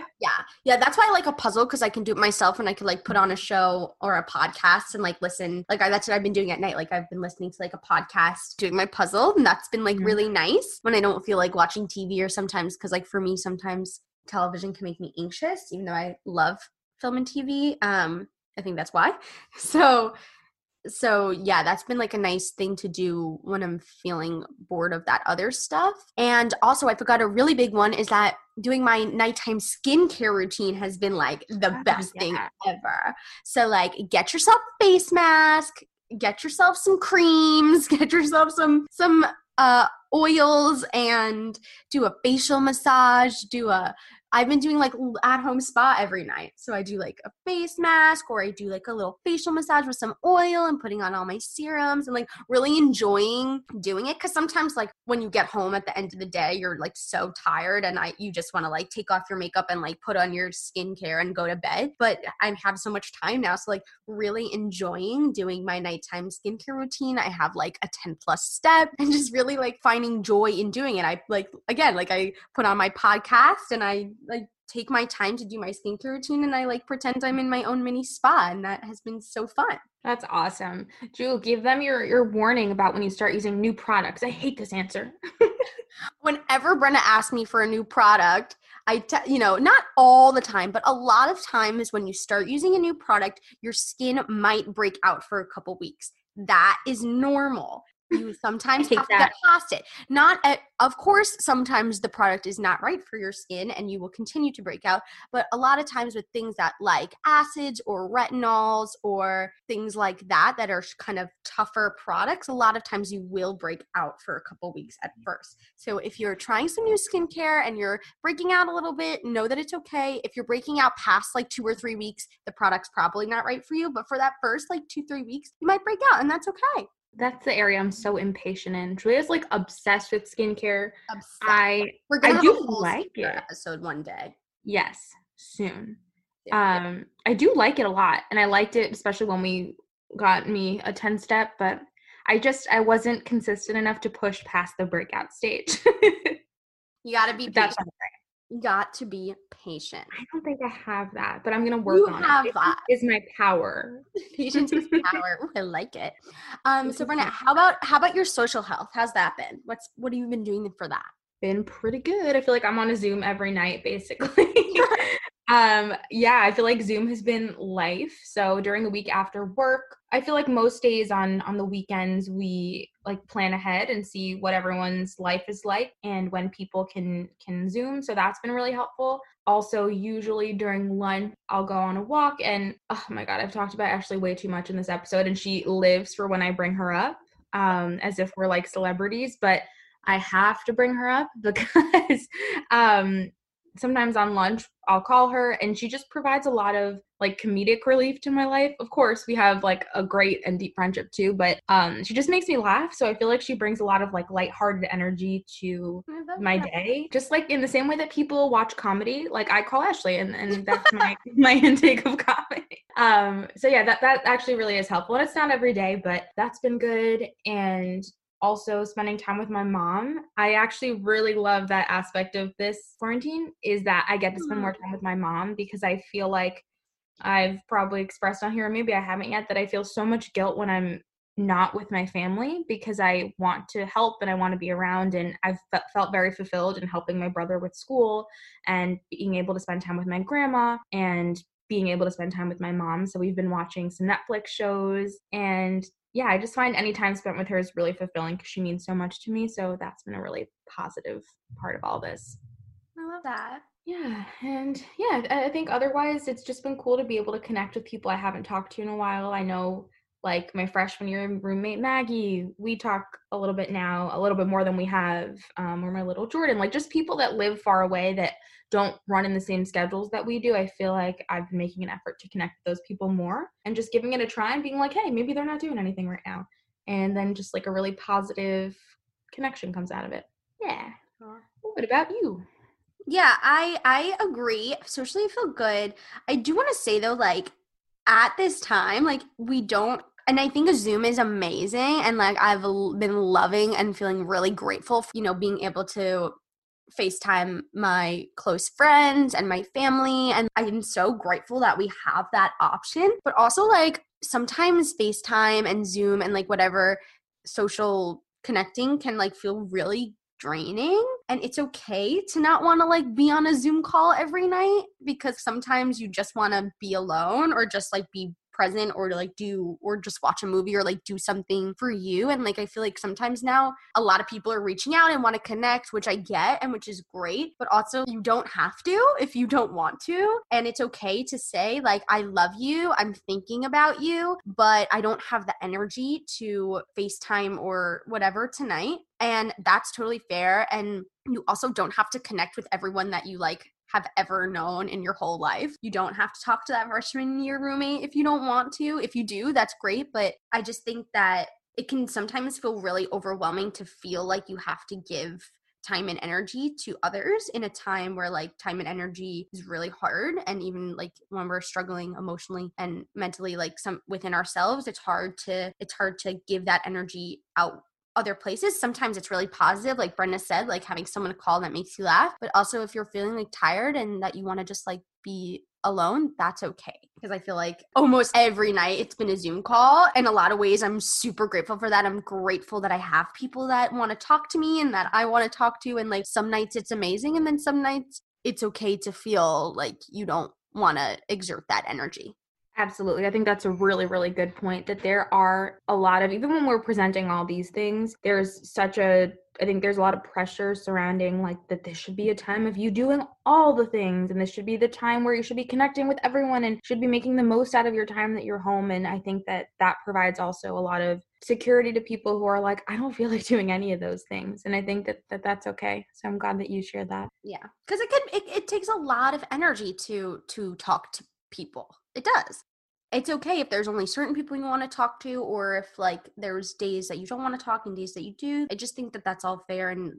yeah. That's why I like a puzzle because I can do it myself and I can like put on a show or a podcast and like listen. Like I, that's what I've been doing at night. Like I've been listening to like a podcast, doing my puzzle, and that's been like mm-hmm. really nice when I don't feel like watching TV or sometimes because like for me sometimes television can make me anxious, even though I love film and TV. Um, I think that's why. So, so yeah, that's been like a nice thing to do when I'm feeling bored of that other stuff. And also, I forgot a really big one is that doing my nighttime skincare routine has been like the oh, best yeah. thing ever. So, like, get yourself a face mask, get yourself some creams, get yourself some some uh oils and do a facial massage, do a I've been doing like at home spa every night. So I do like a face mask or I do like a little facial massage with some oil and putting on all my serums and like really enjoying doing it. Cause sometimes like when you get home at the end of the day, you're like so tired and I you just want to like take off your makeup and like put on your skincare and go to bed. But I have so much time now. So like really enjoying doing my nighttime skincare routine. I have like a 10 plus step and just really like finding joy in doing it. I like again, like I put on my podcast and I like take my time to do my skincare routine and I like pretend I'm in my own mini spa and that has been so fun. That's awesome. Drew, give them your, your warning about when you start using new products. I hate this answer. Whenever Brenna asks me for a new product, I, te- you know, not all the time, but a lot of times when you start using a new product, your skin might break out for a couple weeks. That is normal you sometimes have to get past it. Not at, of course, sometimes the product is not right for your skin and you will continue to break out. But a lot of times with things that like acids or retinols or things like that that are kind of tougher products, a lot of times you will break out for a couple weeks at mm. first. So if you're trying some new skincare and you're breaking out a little bit, know that it's okay. If you're breaking out past like two or three weeks, the product's probably not right for you. But for that first like two, three weeks, you might break out and that's okay that's the area I'm so impatient in. Julia's like obsessed with skincare. Obsessed. I We're gonna I do like it. episode one day. Yes, soon. Yeah. Um, I do like it a lot, and I liked it especially when we got me a ten step. But I just I wasn't consistent enough to push past the breakout stage. you got to be That's got to be patient. I don't think I have that, but I'm gonna work You on have it. that. Is my power. Patience is power. I like it. Um, so Brenna, how about how about your social health? How's that been? What's what have you been doing for that? been pretty good. I feel like I'm on a Zoom every night basically. um yeah, I feel like Zoom has been life. So during the week after work, I feel like most days on on the weekends we like plan ahead and see what everyone's life is like and when people can can Zoom. So that's been really helpful. Also, usually during lunch, I'll go on a walk and oh my god, I've talked about Ashley way too much in this episode and she lives for when I bring her up um as if we're like celebrities, but I have to bring her up because um, sometimes on lunch I'll call her and she just provides a lot of like comedic relief to my life. Of course, we have like a great and deep friendship too, but um, she just makes me laugh. So I feel like she brings a lot of like lighthearted energy to my day. Just like in the same way that people watch comedy, like I call Ashley and, and that's my my intake of comedy. Um, so yeah, that that actually really is helpful. And it's not every day, but that's been good. And also spending time with my mom. I actually really love that aspect of this quarantine is that I get to spend more mm. time with my mom because I feel like I've probably expressed on here, or maybe I haven't yet, that I feel so much guilt when I'm not with my family because I want to help and I want to be around. And I've felt very fulfilled in helping my brother with school and being able to spend time with my grandma and being able to spend time with my mom. So we've been watching some Netflix shows and yeah, I just find any time spent with her is really fulfilling because she means so much to me. So that's been a really positive part of all this. I love that. Yeah, and yeah, I I think otherwise it's just been cool to be able to connect with people I haven't talked to in a while. I know like my freshman year roommate Maggie, we talk a little bit now, a little bit more than we have, um, or my little Jordan, like just people that live far away that don't run in the same schedules that we do. I feel like I've been making an effort to connect with those people more and just giving it a try and being like, hey, maybe they're not doing anything right now. And then just like a really positive connection comes out of it. Yeah. What about you? Yeah, I I agree. Socially I feel good. I do want to say though, like at this time, like we don't and I think Zoom is amazing and like I've been loving and feeling really grateful for, you know, being able to FaceTime my close friends and my family. And I'm so grateful that we have that option. But also, like, sometimes FaceTime and Zoom and like whatever social connecting can like feel really draining. And it's okay to not want to like be on a Zoom call every night because sometimes you just want to be alone or just like be present or to like do or just watch a movie or like do something for you and like i feel like sometimes now a lot of people are reaching out and want to connect which i get and which is great but also you don't have to if you don't want to and it's okay to say like i love you i'm thinking about you but i don't have the energy to facetime or whatever tonight and that's totally fair and you also don't have to connect with everyone that you like have ever known in your whole life. You don't have to talk to that freshman year roommate if you don't want to. If you do, that's great. But I just think that it can sometimes feel really overwhelming to feel like you have to give time and energy to others in a time where like time and energy is really hard and even like when we're struggling emotionally and mentally like some within ourselves it's hard to it's hard to give that energy out other places. Sometimes it's really positive, like Brenda said, like having someone call that makes you laugh. But also, if you're feeling like tired and that you want to just like be alone, that's okay. Because I feel like almost every night it's been a Zoom call. In a lot of ways, I'm super grateful for that. I'm grateful that I have people that want to talk to me and that I want to talk to. And like some nights it's amazing. And then some nights it's okay to feel like you don't want to exert that energy. Absolutely. I think that's a really, really good point that there are a lot of, even when we're presenting all these things, there's such a, I think there's a lot of pressure surrounding like that this should be a time of you doing all the things and this should be the time where you should be connecting with everyone and should be making the most out of your time that you're home. And I think that that provides also a lot of security to people who are like, I don't feel like doing any of those things. And I think that, that that's okay. So I'm glad that you shared that. Yeah. Cause it can, it, it takes a lot of energy to, to talk to people. It does. It's okay if there's only certain people you want to talk to or if like there's days that you don't want to talk and days that you do. I just think that that's all fair and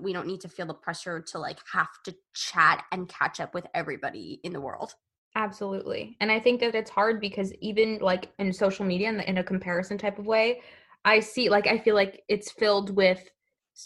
we don't need to feel the pressure to like have to chat and catch up with everybody in the world. Absolutely and i think that it's hard because even like in social media the, in a comparison type of way i see like i feel like it's filled with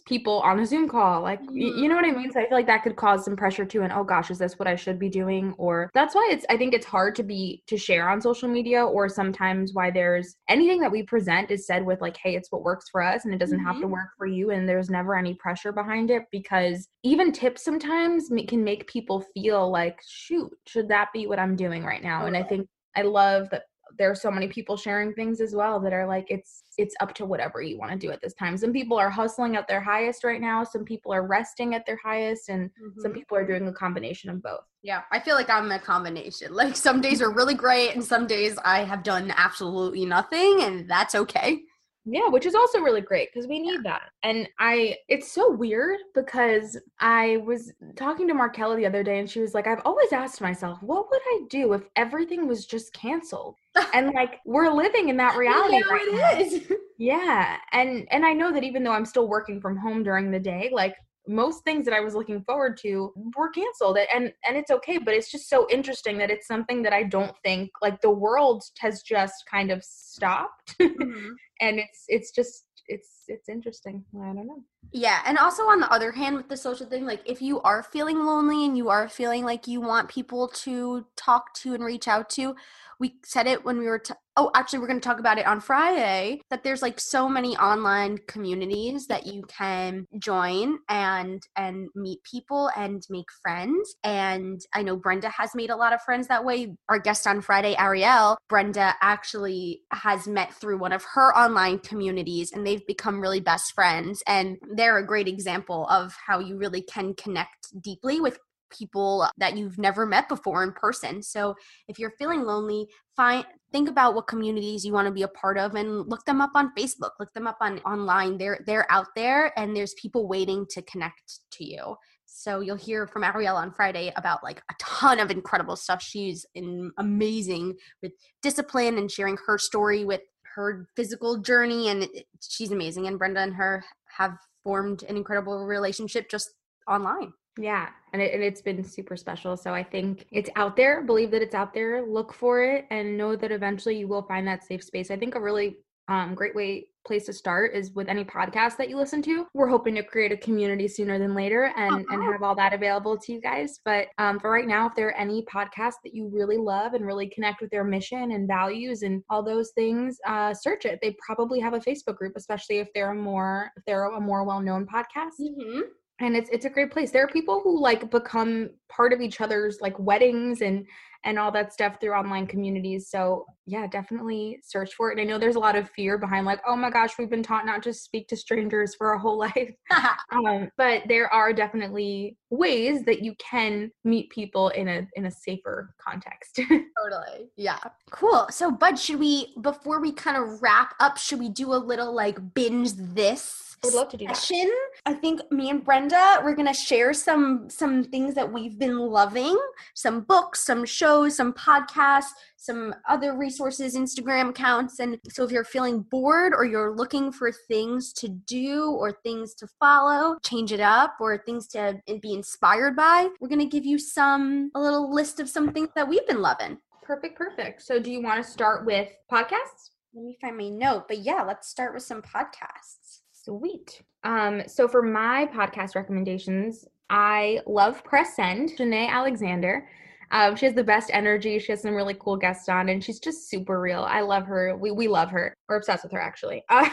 people on a Zoom call. Like, mm-hmm. you know what I mean? So I feel like that could cause some pressure too. And oh gosh, is this what I should be doing? Or that's why it's, I think it's hard to be, to share on social media or sometimes why there's anything that we present is said with like, hey, it's what works for us and it doesn't mm-hmm. have to mm-hmm. work for you. And there's never any pressure behind it because even tips sometimes can make people feel like, shoot, should that be what I'm doing right now? Okay. And I think I love that there are so many people sharing things as well that are like it's it's up to whatever you want to do at this time. Some people are hustling at their highest right now some people are resting at their highest and mm-hmm. some people are doing a combination of both. Yeah i feel like i'm a combination. Like some days are really great and some days i have done absolutely nothing and that's okay yeah, which is also really great because we need that. And I, it's so weird because I was talking to Markella the other day and she was like, I've always asked myself, what would I do if everything was just canceled? and like, we're living in that reality yeah, right it now. Is. yeah. And, and I know that even though I'm still working from home during the day, like most things that I was looking forward to were canceled and and it's okay but it's just so interesting that it's something that I don't think like the world has just kind of stopped. Mm-hmm. and it's it's just it's it's interesting. I don't know. Yeah and also on the other hand with the social thing like if you are feeling lonely and you are feeling like you want people to talk to and reach out to we said it when we were t- oh actually we're going to talk about it on friday that there's like so many online communities that you can join and and meet people and make friends. And i know brenda has made a lot of friends that way. Our guest on friday ariel brenda actually has met through one of her online communities and they've become really best friends. And they're a great example of how you really can connect deeply with people that you've never met before in person. So if you're feeling lonely, find think about what communities you want to be a part of and look them up on Facebook, look them up on online. They're they're out there and there's people waiting to connect to you. So you'll hear from Ariel on Friday about like a ton of incredible stuff. She's in, amazing with discipline and sharing her story with her physical journey and she's amazing and Brenda and her have formed an incredible relationship just online. Yeah, and, it, and it's been super special. So I think it's out there. Believe that it's out there. Look for it, and know that eventually you will find that safe space. I think a really um, great way place to start is with any podcast that you listen to. We're hoping to create a community sooner than later and, uh-huh. and have all that available to you guys. But um, for right now, if there are any podcasts that you really love and really connect with their mission and values and all those things, uh, search it. They probably have a Facebook group, especially if they're a more if they're a more well known podcast. Mm-hmm and it's it's a great place. There are people who like become part of each other's like weddings and and all that stuff through online communities. So yeah definitely search for it. And i know there's a lot of fear behind like oh my gosh we've been taught not to speak to strangers for our whole life. Um, but there are definitely ways that you can meet people in a in a safer context. Totally. Yeah. Cool. So bud should we before we kind of wrap up should we do a little like binge this would love to do session. that. I think me and Brenda we're gonna share some some things that we've been loving, some books, some shows, some podcasts, some other resources, Instagram accounts. And so if you're feeling bored or you're looking for things to do or things to follow, change it up, or things to be inspired by, we're gonna give you some a little list of some things that we've been loving. Perfect, perfect. So do you want to start with podcasts? Let me find my note. But yeah, let's start with some podcasts. Sweet. Um, so for my podcast recommendations, I love Press Send, Janae Alexander. Um, she has the best energy. She has some really cool guests on, and she's just super real. I love her. We we love her. We're obsessed with her, actually. Uh,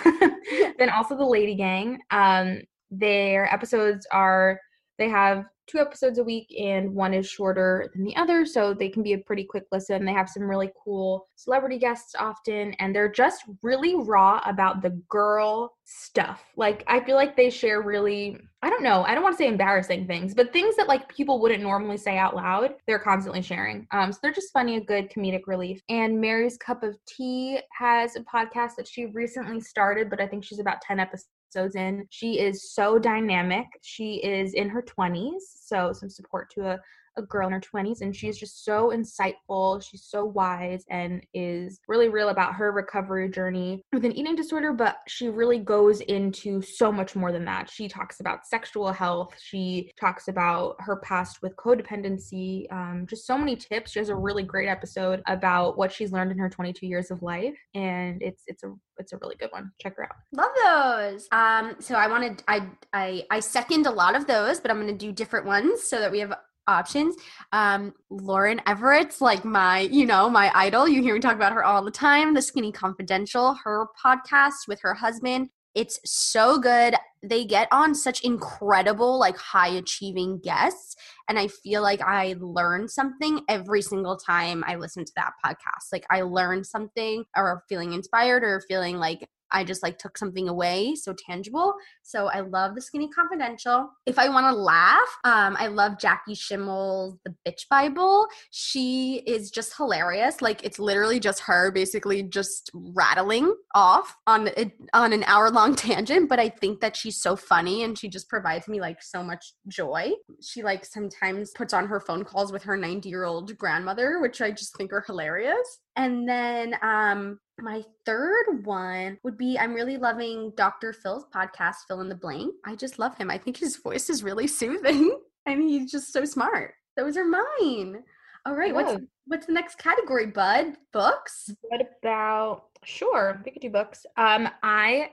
then also the Lady Gang. Um, their episodes are they have two episodes a week and one is shorter than the other so they can be a pretty quick listen. They have some really cool celebrity guests often and they're just really raw about the girl stuff. Like i feel like they share really i don't know i don't want to say embarrassing things but things that like people wouldn't normally say out loud they're constantly sharing. Um so they're just funny a good comedic relief. And mary's cup of tea has a podcast that she recently started but i think she's about 10 episodes episodes in. She is so dynamic. She is in her 20s, so some support to a, a girl in her 20s and she's just so insightful she's so wise and is really real about her recovery journey with an eating disorder but she really goes into so much more than that. She talks about sexual health she talks about her past with codependency um, just so many tips. She has a really great episode about what she's learned in her 22 years of life and it's it's a it's a really good one. Check her out. Love those. Um so i wanted i i i second a lot of those but i'm going to do different ones so that we have options. Um, Lauryn Evarts like my, you know, my idol. You hear me talk about her all the time. The Skinny Confidential, her podcast with her husband. It's so good. They get on such incredible, like high achieving guests. And I feel like I learn something every single time I listen to that podcast. Like I learn something or feeling inspired or feeling like I just like took something away so tangible. So I love the Skinny Confidential. If I want to laugh, um, I love Jackie Schimmel's The Bitch Bible. She is just hilarious. Like it's literally just her basically just rattling off on on an hour long tangent. But I think that she's so funny and she just provides me like so much joy. She like sometimes puts on her phone calls with her 90 year old grandmother, which I just think are hilarious. And then um my third one would be I'm really loving Dr. Phil's podcast, Phil in the Blank. I just love him. I think his voice is really soothing and he's just so smart. Those are mine. All right, what's what's the next category, bud? Books? What about sure, we could do books. Um, I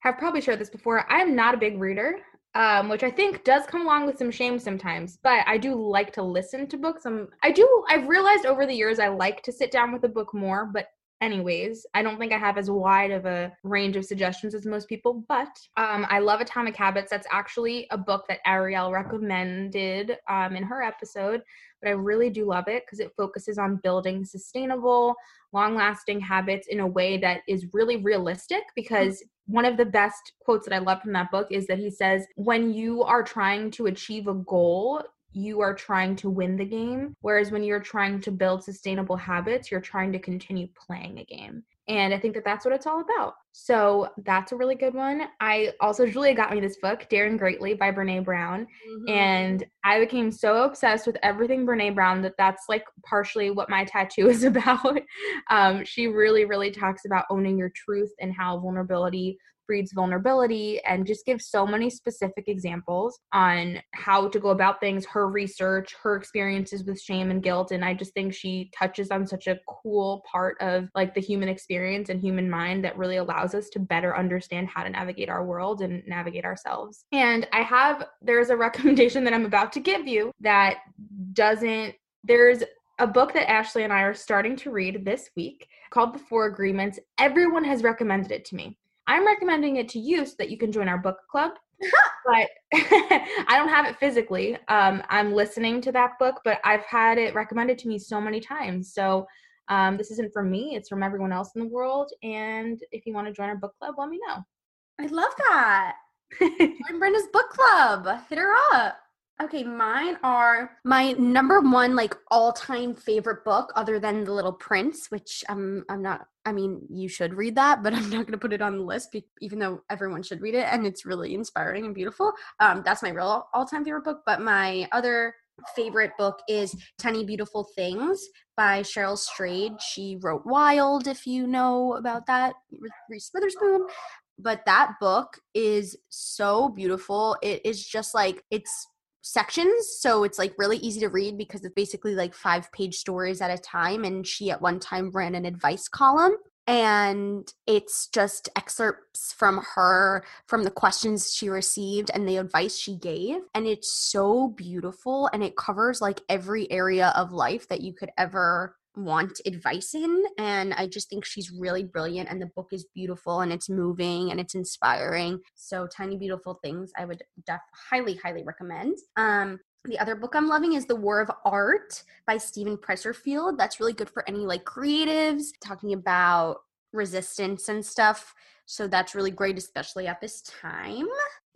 have probably shared this before. I am not a big reader um, which I think does come along with some shame sometimes. But I do like to listen to books. I'm, I do. I've realized over the years I like to sit down with a book more. But anyways, I don't think I have as wide of a range of suggestions as most people. But um, I love Atomic Habits. That's actually a book that Ariel recommended um, in her episode. But I really do love it because it focuses on building sustainable, long-lasting habits in a way that is really realistic. Because one of the best quotes that I love from that book is that he says, when you are trying to achieve a goal, you are trying to win the game. Whereas when you're trying to build sustainable habits, you're trying to continue playing a game. And I think that that's what it's all about. So that's a really good one. I also, Julia got me this book, Daring Greatly by Brene Brown. Mm-hmm. And I became so obsessed with everything Brene Brown that that's like partially what my tattoo is about. um, she really, really talks about owning your truth and how vulnerability breeds vulnerability and just gives so many specific examples on how to go about things, her research, her experiences with shame and guilt. And I just think she touches on such a cool part of like the human experience and human mind that really allows us to better understand how to navigate our world and navigate ourselves. And I have, there's a recommendation that I'm about to give you that doesn't, there's a book that Ashley and I are starting to read this week called The Four Agreements. Everyone has recommended it to me. I'm recommending it to you so that you can join our book club. but I don't have it physically. Um, I'm listening to that book, but I've had it recommended to me so many times. So um, this isn't from me, it's from everyone else in the world. And if you want to join our book club, let me know. I love that. join Brenda's book club. Hit her up. Okay, mine are my number one like all-time favorite book other than The Little Prince, which I'm I'm not I mean, you should read that, but I'm not going to put it on the list even though everyone should read it and it's really inspiring and beautiful. Um that's my real all-time favorite book, but my other favorite book is Tiny Beautiful Things by Cheryl Strayed. She wrote Wild if you know about that, Reese Witherspoon but that book is so beautiful. It is just like it's sections so it's like really easy to read because it's basically like five page stories at a time and she at one time ran an advice column and it's just excerpts from her from the questions she received and the advice she gave and it's so beautiful and it covers like every area of life that you could ever want advice in and i just think she's really brilliant and the book is beautiful and it's moving and it's inspiring so tiny beautiful things i would def- highly highly recommend um the other book I'm loving is The War of Art by Steven Pressfield. That's really good for any like creatives talking about resistance and stuff. So that's really great, especially at this time.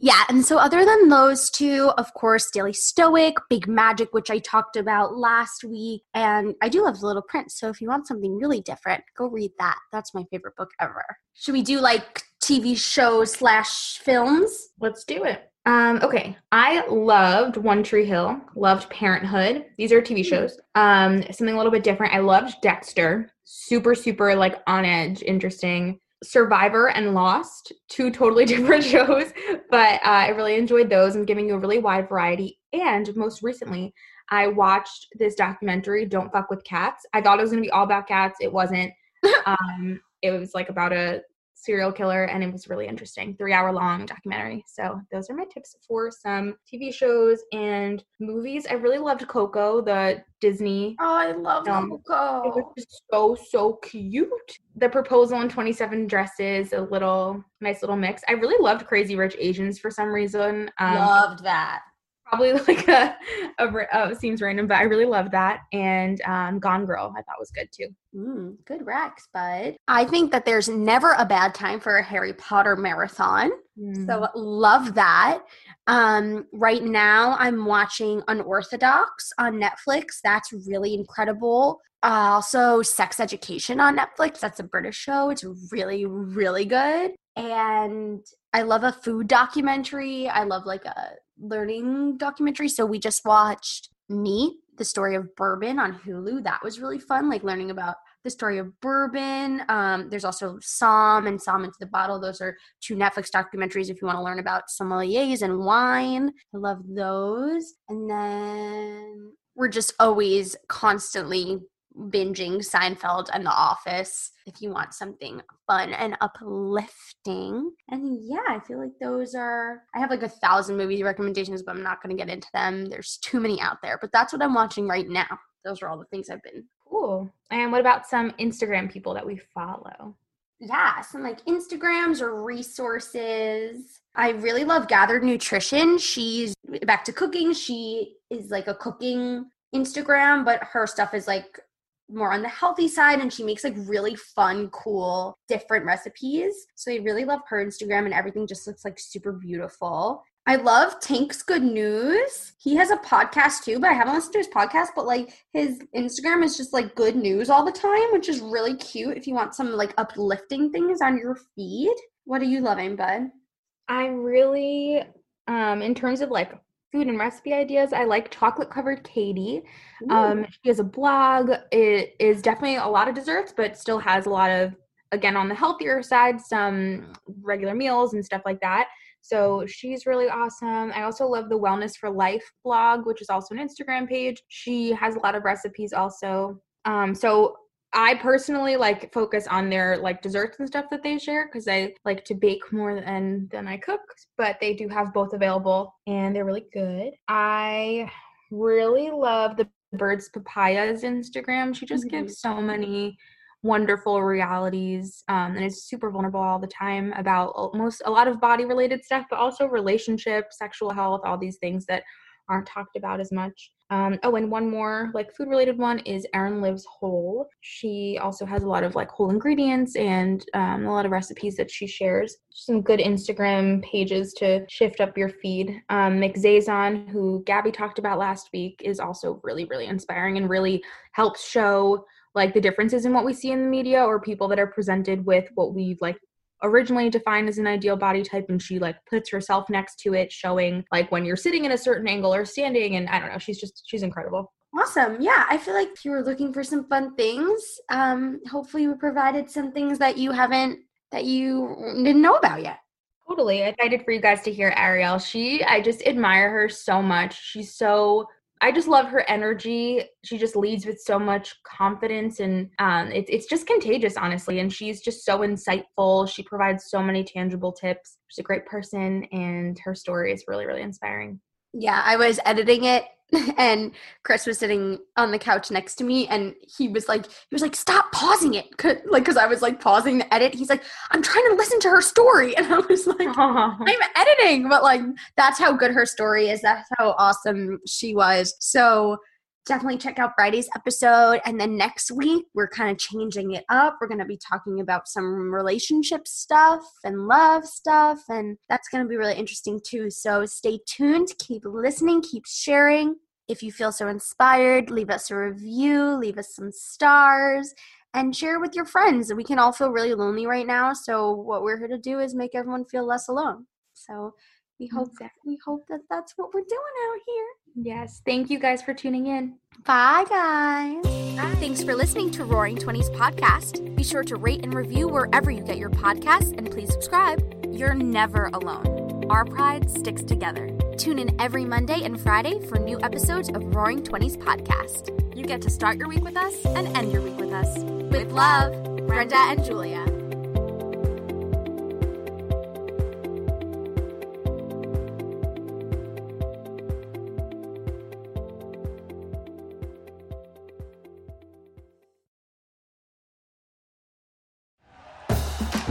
Yeah, and so other than those two, of course, Daily Stoic, Big Magic, which I talked about last week, and I do love The Little Prince. So if you want something really different, go read that. That's my favorite book ever. Should we do like TV shows slash films? Let's do it. Um, okay, I loved One Tree Hill, loved Parenthood. These are TV hmm. shows. Um, something a little bit different. I loved Dexter, super, super like on edge, interesting. Survivor and Lost, two totally different shows, but uh, I really enjoyed those and giving you a really wide variety. And most recently, I watched this documentary, Don't Fuck with Cats. I thought it was gonna be all about cats. It wasn't. um, it was like about a serial killer and it was really interesting. Three hour long documentary. So those are my tips for some tv shows and movies. I really loved coco the disney oh i love um, coco. It was just so so cute. The proposal in 27 dresses a little nice little mix. I really loved crazy rich asians for some reason. Um, loved that probably like a, a, a, seems random, but I really love that. And um, Gone Girl, I thought was good too. Mm, good Rex, bud. I think that there's never a bad time for a Harry Potter marathon. Mm. So love that. Um, right now, I'm watching Unorthodox on Netflix. That's really incredible. Uh, also, Sex Education on Netflix. That's a British show. It's really, really good. And I love a food documentary. I love like a learning documentary. So we just watched Neat, the story of bourbon on Hulu. That was really fun, like learning about the story of bourbon. Um, there's also Somm and Somm into the Bottle. Those are two Netflix documentaries if you want to learn about sommeliers and wine. I love those. And then we're just always constantly binging Seinfeld and The Office if you want something fun and uplifting. And yeah, I feel like those are, I have like a thousand movie recommendations, but I'm not going to get into them. There's too many out there, but that's what I'm watching right now. Those are all the things I've been. Cool. And what about some Instagram people that we follow? Yeah, some like Instagrams or resources. I really love Gathered Nutrition. She's back to cooking. She is like a cooking Instagram, but her stuff is like more on the healthy side and she makes like really fun, cool, different recipes. So I really love her Instagram and everything just looks like super beautiful. I love Tank's Good News. He has a podcast too, but I haven't listened to his podcast, but like his Instagram is just like good news all the time, which is really cute if you want some like uplifting things on your feed. What are you loving, bud? I'm really um in terms of like food and recipe ideas. I like chocolate covered Katie. Um, she has a blog. It is definitely a lot of desserts, but still has a lot of, again, on the healthier side, some regular meals and stuff like that. So she's really awesome. I also love the Wellness for Life blog, which is also an Instagram page. She has a lot of recipes also. Um, so I personally like focus on their like desserts and stuff that they share because I like to bake more than than I cook, but they do have both available and they're really good. I really love the Birds Papayas Instagram. She just mm-hmm. gives so many wonderful realities um, and is super vulnerable all the time about most a lot of body related stuff, but also relationships, sexual health, all these things that aren't talked about as much. Um, oh, and one more like food related one is Erin Lives Whole. She also has a lot of like whole ingredients and um, a lot of recipes that she shares. Some good Instagram pages to shift up your feed. Um, Mik Zazon, who Gabby talked about last week, is also really, really inspiring and really helps show like the differences in what we see in the media or people that are presented with what we've like originally defined as an ideal body type and she like puts herself next to it showing like when you're sitting in a certain angle or standing and i don't know she's just she's incredible. Awesome. Yeah i feel like if you were looking for some fun things um hopefully we provided some things that you haven't that you didn't know about yet. Totally. Excited for you guys to hear ariel. She i just admire her so much. She's so I just love her energy. She just leads with so much confidence and um, it, it's just contagious, honestly. And she's just so insightful. She provides so many tangible tips. She's a great person, and her story is really, really inspiring. Yeah, I was editing it and Chris was sitting on the couch next to me and he was like he was like stop pausing it. Like cuz I was like pausing the edit. He's like I'm trying to listen to her story. And I was like I'm editing. But like that's how good her story is. That's how awesome she was. So definitely check out Friday's episode. And then next week, we're kind of changing it up. We're going to be talking about some relationship stuff and love stuff. And that's going to be really interesting too. So stay tuned, keep listening, keep sharing. If you feel so inspired, leave us a review, leave us some stars, and share with your friends. We can all feel really lonely right now. So, what we're here to do is make everyone feel less alone. So, we mm, hope that we hope that that's what we're doing out here. Yes. Thank you guys for tuning in. Bye, guys. Bye. Thanks for listening to Roaring Twenties podcast. Be sure to rate and review wherever you get your podcasts, and please subscribe. You're never alone. Our pride sticks together. Tune in every Monday and Friday for new episodes of Roaring Twenties podcast. You get to start your week with us and end your week with us. With love, Brenda and Julia.